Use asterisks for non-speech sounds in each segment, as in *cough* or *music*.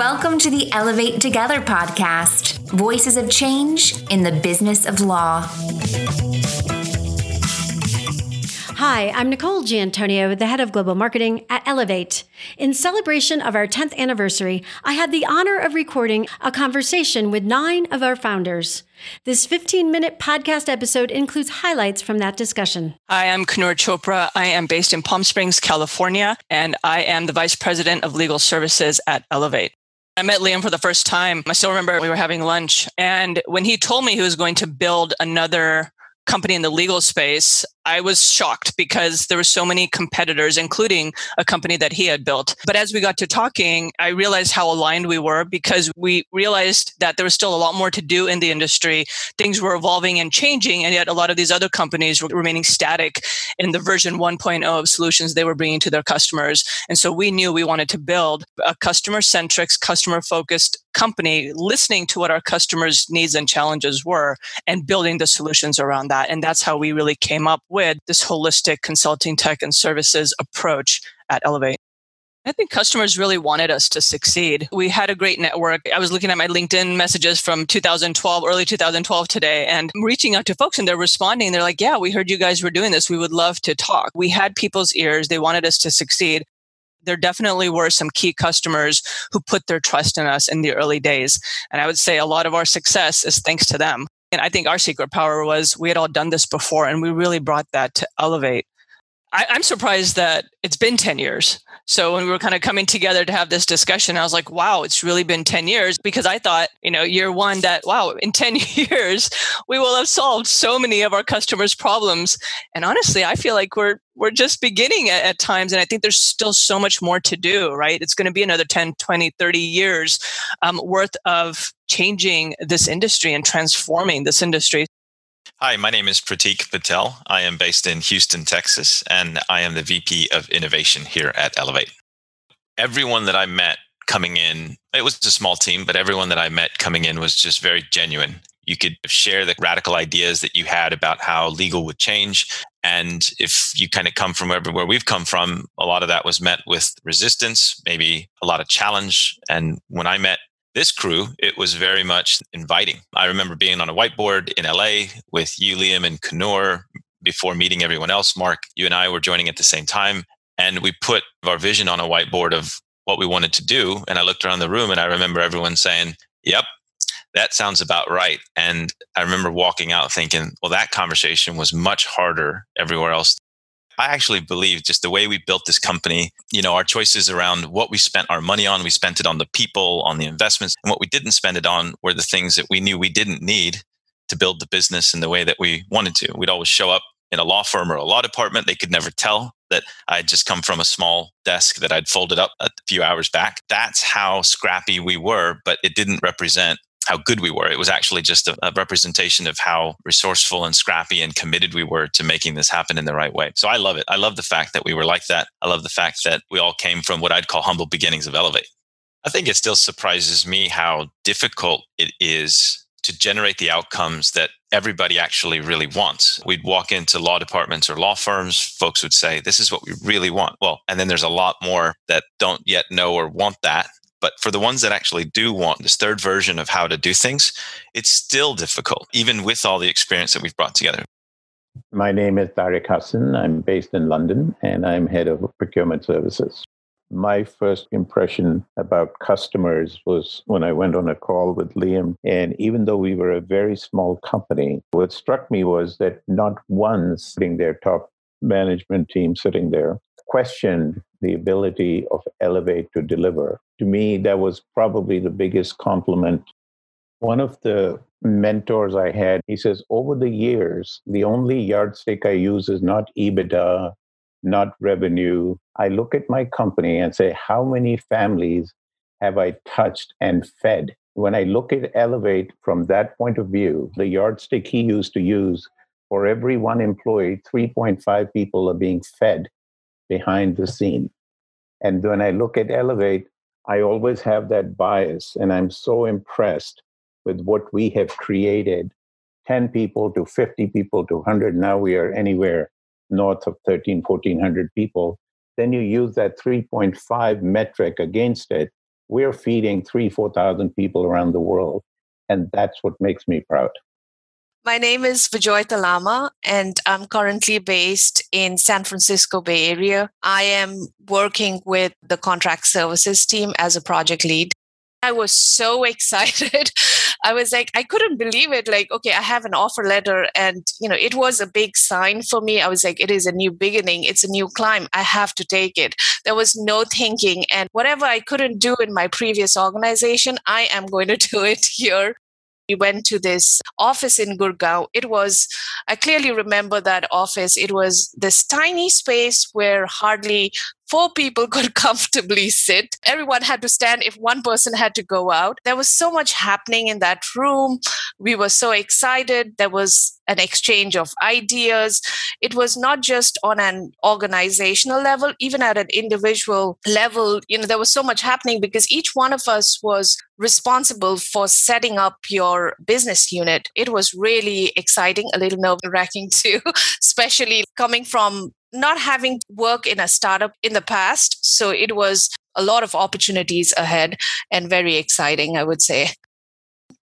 Welcome to the Elevate Together podcast Voices of Change in the Business of Law. Hi, I'm Nicole Giantonio, the head of global marketing at Elevate. In celebration of our 10th anniversary, I had the honor of recording a conversation with nine of our founders. This 15 minute podcast episode includes highlights from that discussion. Hi, I'm Kunoor Chopra. I am based in Palm Springs, California, and I am the vice president of legal services at Elevate. I met Liam for the first time. I still remember we were having lunch. And when he told me he was going to build another company in the legal space, I was shocked because there were so many competitors, including a company that he had built. But as we got to talking, I realized how aligned we were because we realized that there was still a lot more to do in the industry. Things were evolving and changing, and yet a lot of these other companies were remaining static in the version 1.0 of solutions they were bringing to their customers. And so we knew we wanted to build a customer centric, customer focused company, listening to what our customers' needs and challenges were and building the solutions around that. And that's how we really came up with this holistic consulting tech and services approach at Elevate. I think customers really wanted us to succeed. We had a great network. I was looking at my LinkedIn messages from 2012, early 2012 today, and reaching out to folks and they're responding. They're like, Yeah, we heard you guys were doing this. We would love to talk. We had people's ears. They wanted us to succeed. There definitely were some key customers who put their trust in us in the early days. And I would say a lot of our success is thanks to them. And I think our secret power was we had all done this before and we really brought that to elevate. I, am surprised that it's been 10 years. So when we were kind of coming together to have this discussion, I was like, wow, it's really been 10 years because I thought, you know, year one that, wow, in 10 *laughs* years, we will have solved so many of our customers' problems. And honestly, I feel like we're, we're just beginning at, at times. And I think there's still so much more to do, right? It's going to be another 10, 20, 30 years um, worth of changing this industry and transforming this industry. Hi, my name is Pratik Patel. I am based in Houston, Texas, and I am the VP of Innovation here at Elevate. Everyone that I met coming in, it was a small team, but everyone that I met coming in was just very genuine. You could share the radical ideas that you had about how legal would change. And if you kind of come from where we've come from, a lot of that was met with resistance, maybe a lot of challenge. And when I met this crew, it was very much inviting. I remember being on a whiteboard in LA with you, Liam, and Kunoor before meeting everyone else. Mark, you and I were joining at the same time. And we put our vision on a whiteboard of what we wanted to do. And I looked around the room and I remember everyone saying, Yep, that sounds about right. And I remember walking out thinking, well, that conversation was much harder everywhere else I actually believe just the way we built this company, you know, our choices around what we spent our money on, we spent it on the people, on the investments, and what we didn't spend it on were the things that we knew we didn't need to build the business in the way that we wanted to. We'd always show up in a law firm or a law department. They could never tell that I'd just come from a small desk that I'd folded up a few hours back. That's how scrappy we were, but it didn't represent how good we were. It was actually just a, a, representation of how resourceful and scrappy and committed we were to making this happen in the right way. So I love it. I love the fact that we were like that. I love the fact that we all came from what I'd call humble beginnings of Elevate. I think it still surprises me how difficult it is to generate the outcomes that everybody actually really wants. We'd walk into law departments or law firms, folks would say, This is what we really want. Well, and then there's a lot more that don't yet know or want that. But for the ones that actually do want this third version of how to do things, it's still difficult, even with all the experience that we've brought together. My name is Tariq Hassan. I'm based in London and I'm head of procurement services. My first impression about customers was when I went on a call with Liam. And even though we were a very small company, what struck me was that not one sitting there, top management team sitting there, questioned the ability of Elevate to deliver. To me, that was probably the biggest compliment. One of the mentors I had, he says, over the years, the only yardstick I use is not EBITDA, not revenue. I look at my company and say, how many families have I touched and fed? When I look at Elevate from that point of view, the yardstick he used to use for every one employee, 3.5 people are being fed behind the scene. And when I look at Elevate, I always have that bias, and I'm so impressed with what we have created 10 people to 50 people to 100. Now we are anywhere north of 13, 1400 people. Then you use that 3.5 metric against it, we're feeding three, 4,000 people around the world. And that's what makes me proud. My name is Vijoyta Lama, and I'm currently based in San Francisco Bay Area. I am working with the contract services team as a project lead. I was so *laughs* excited. I was like, I couldn't believe it. Like, okay, I have an offer letter, and you know, it was a big sign for me. I was like, it is a new beginning. It's a new climb. I have to take it. There was no thinking, and whatever I couldn't do in my previous organization, I am going to *laughs* do it here we went to this office in Gurgaon. It was, I clearly remember that office. It was this tiny space where hardly four people could *laughs* comfortably sit. Everyone had to stand if one person had to go out. There was so much happening in that room. We were so excited. There was an exchange of ideas. It was not just on an organizational level, even at an individual level, you know, there was so much happening because each one of us was responsible for setting up your business unit. It was really exciting, a little nerve wracking *laughs* too, especially coming from not having to work in a startup in the past. So it was a lot of opportunities ahead and very exciting, I would say.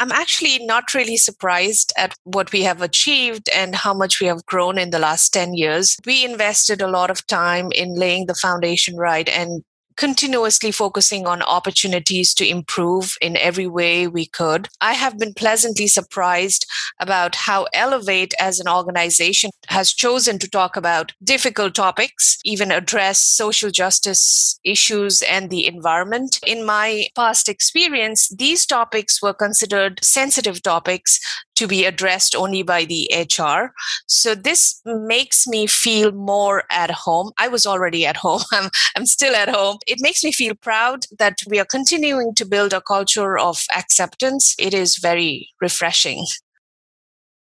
I'm actually not really surprised at what we have achieved and how much we have grown in the last 10 years. We invested a lot of time in laying the foundation right and continuously focusing on opportunities to improve in every way we could. I have been pleasantly surprised about how Elevate as an organization has chosen to talk about difficult topics, even address social justice issues and the environment. In my past experience, these topics were considered sensitive topics to be addressed only by the HR. So this makes me feel more at home. I was already at home. *laughs* I'm, I'm still at home. It makes me feel proud that we are continuing to build a culture of acceptance. It is very refreshing.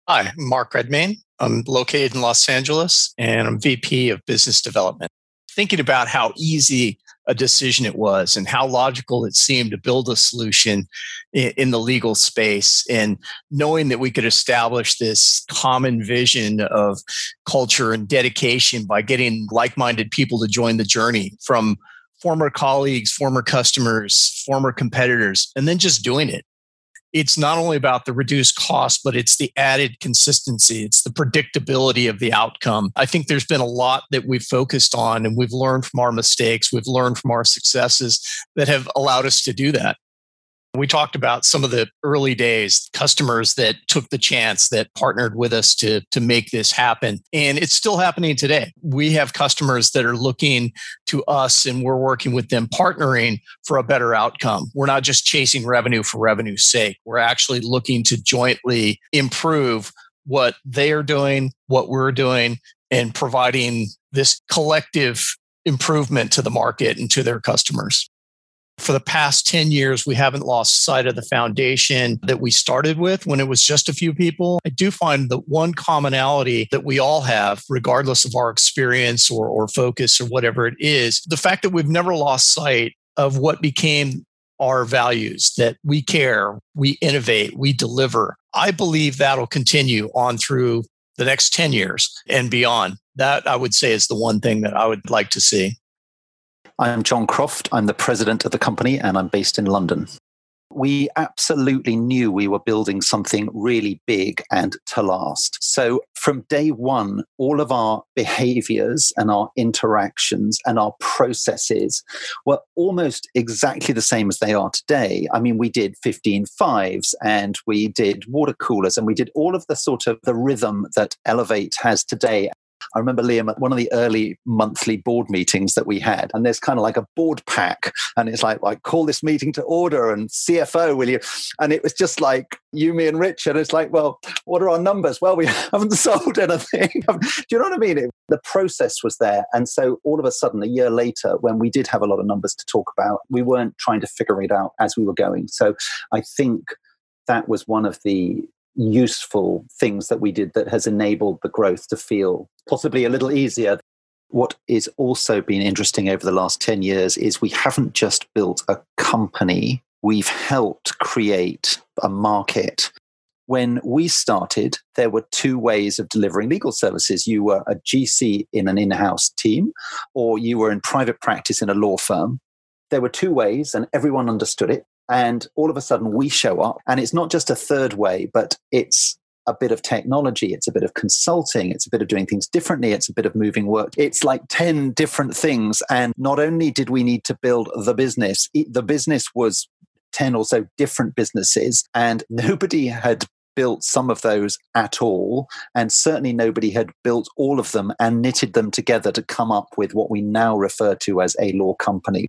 Hi, I'm Mark Redmayne. I'm located in Los Angeles and I'm VP of Business Development. Thinking about how easy a decision it was and how logical it seemed to build a solution in, in, the legal space. And knowing that we could establish this common vision of culture and dedication by getting like-minded people to join the journey from former colleagues former customers former competitors and then just doing it it's not only about the reduced cost, but it's the added consistency. It's the predictability of the outcome. I think there's been a lot that we've focused on and we've learned from our mistakes. We've learned from our successes that have allowed us to do that. We talked about some of the early days, customers that took the chance, that partnered with us to, to make this happen. And it's still happening today. We have customers that are looking to us and we're working with them, partnering for a better outcome. We're not just chasing revenue for revenue's sake. We're actually looking to jointly improve what they are doing, what we're doing, and providing this collective improvement to the market and to their customers for the past 10 years, we haven't lost sight of the foundation that we started with when it was just a few people. I do find the one commonality that we all have, regardless of our experience or, or focus or whatever it is, the fact that we've never lost sight of what became our values that we care, we innovate, we deliver. I believe that'll continue on through the next 10 years and beyond. That I would say is the one thing that I would like to see. I'm John Croft. I'm the president of the company and I'm based in London. We absolutely knew we were building something really big and to last. So, from day one, all of our behaviors and our interactions and our processes were almost exactly the same as they are today. I mean, we did 15 fives and we did water coolers and we did all of the sort of the rhythm that Elevate has today. I remember Liam at one of the early monthly board meetings that we had, and there's kind of like a board pack, and it's like, like call this meeting to order and CFO, will you? And it was just like you, me, and Rich, and it's like, well, what are our numbers? Well, we *laughs* haven't sold anything. *laughs* Do you know what I mean? It, the process was there, and so all of a sudden, a year later, when we did have a lot of numbers to talk about, we weren't trying to figure it out as we were going. So I think that was one of the useful things that we did that has enabled the growth to feel possibly a little easier. What is also been interesting over the last 10 years is we haven't just built a company, we've helped create a market. When we started, there were two ways of delivering legal services. You were a GC in an in house team, or you were in private practice in a law firm. there were two ways, and everyone understood it. And all of a sudden, we show up, and it's not just a third way, but it's a bit of technology, it's a bit of consulting, it's a bit of doing things differently, it's a bit of moving work. It's like 10 different things. And not only did we need to build the business, the business was 10 or so different businesses, and *laughs* nobody had built some of those at all. And certainly nobody had built all of them and knitted them together to come up with what we now refer to as a law company.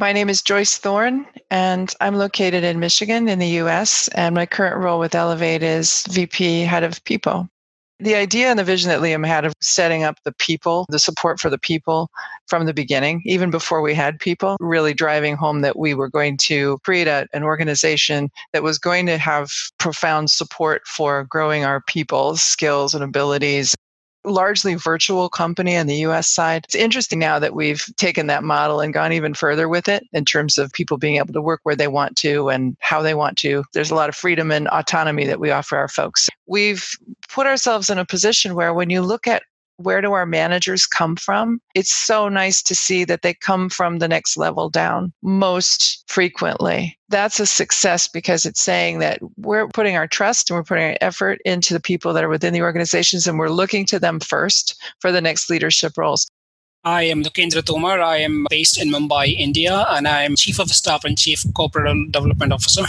My name is Joyce Thorne, and I'm located in Michigan in the US. And my current role with Elevate is VP Head of People. The idea and the vision that Liam had of setting up the people, the support for the people from the beginning, even before we had people, really driving home that we were going to create a, an organization that was going to have profound support for growing our people's skills and abilities largely virtual company on the US side. It's interesting now that we've taken that model and gone even further with it in terms of people being able to work where they want to and how they want to. There's a lot of freedom and autonomy that we offer our folks. We've put ourselves in a position where when you look at where do our managers come from? It's so nice to see that they come from the next level down most frequently. That's a success because it's saying that we're putting our trust and we're putting our effort into the people that are within the organizations and we're looking to them first for the next leadership roles. I am Lokendra Tomar. I am based in Mumbai, India, and I am Chief of Staff and Chief Corporate Development Officer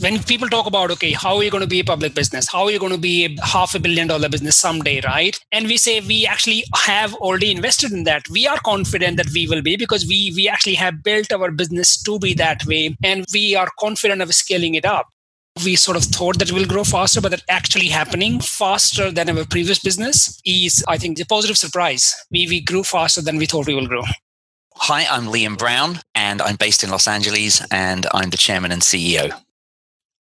when people talk about okay how are you going to be a public business how are you going to be a half a billion dollar business someday right and we say we actually have already invested in that we are confident that we will be because we we actually have built our business to be that way and we are confident of scaling it up we sort of thought that we'll grow faster, but that actually happening faster than our previous business is, I think, a positive surprise. We, we grew faster than we thought we will grow. Hi, I'm Liam Brown, and I'm based in Los Angeles, and I'm the chairman and CEO.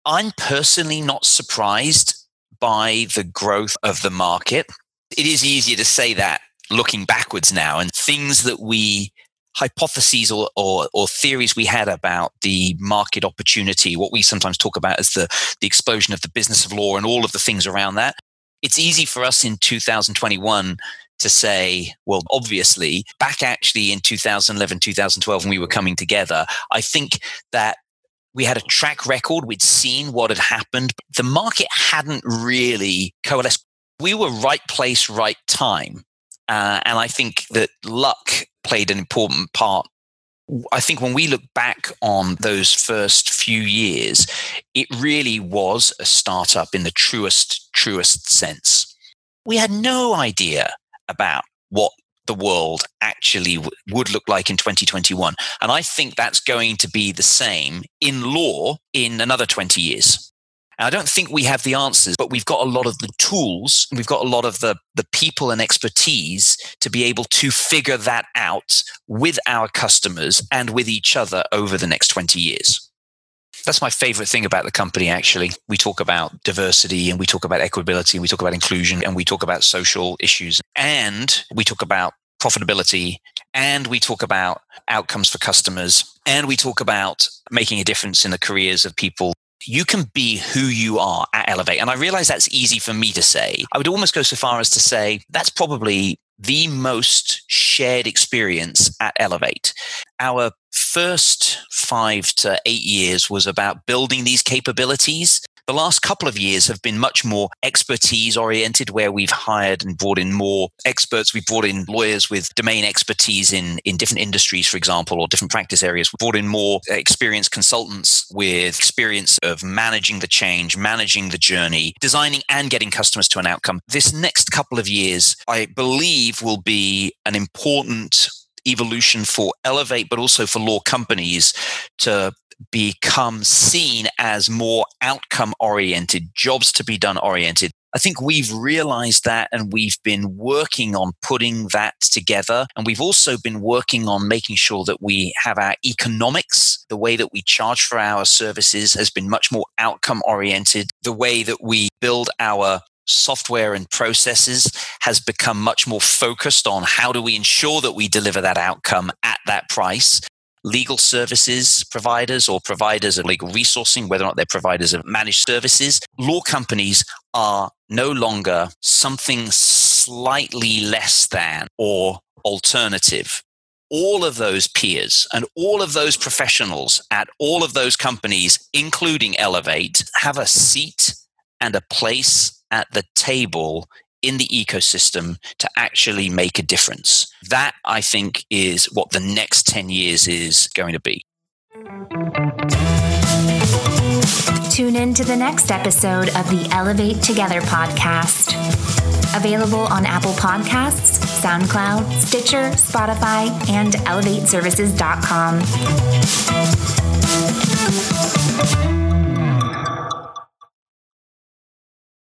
I'm personally not surprised by the growth of the market. It is easier to say that looking backwards now, and things that we hypotheses or, or, or, theories we had about the market opportunity, what we sometimes talk about as the, the explosion of the business of law and all of the things around that. It's easy for us in 2021 to say, well, obviously, back actually in 2011, 2012, when we were coming together, I think that we had a track record. We'd seen what had happened. The market hadn't really coalesced. We were right place, right time. Uh, and I think that luck played an important part. I think when we look back on those first few years, it really was a startup in the truest, truest sense. We had no idea about what the world actually w- would look like in 2021. And I think that's going to be the same in law in another 20 years. And I don't think we have the answers, but we've got a lot of the tools, we've got a lot of the, the people and expertise to be able to figure that out with our customers and with each other over the next 20 years. That's my favorite thing about the company, actually. We talk about diversity and we talk about equability and we talk about inclusion and we talk about social issues and we talk about profitability and we talk about outcomes for customers and we talk about making a difference in the careers of people you can be who you are at Elevate. And I realize that's easy for me to say. I would almost go so far as to say that's probably the most shared experience at Elevate. Our first five to eight years was about building these capabilities the last couple of years have been much more expertise oriented, where we've hired and brought in more experts. We've brought in lawyers with domain expertise in, in different industries, for example, or different practice areas. We've brought in more experienced consultants with experience of managing the change, managing the journey, designing and getting customers to an outcome. This next couple of years, I believe, will be an important evolution for Elevate, but also for law companies to become seen as more outcome oriented, jobs to be done oriented. I think we've realized that and we've been working on putting that together. And we've also been working on making sure that we have our economics. The way that we charge for our services has been much more outcome oriented. The way that we build our software and processes has become much more focused on how do we ensure that we deliver that outcome at that price legal services providers or providers of legal resourcing, whether or not they're providers of managed services. Law companies are no longer something slightly less than or alternative. all of those peers and all of those professionals at all of those companies, including Elevate, have a seat and a place at the table in the ecosystem to actually make a difference. That, I think, is what the next 10 years is going to be. Tune in to the next episode of the Elevate Together podcast. Available on Apple Podcasts, SoundCloud, Stitcher, Spotify, and elevateservices.com.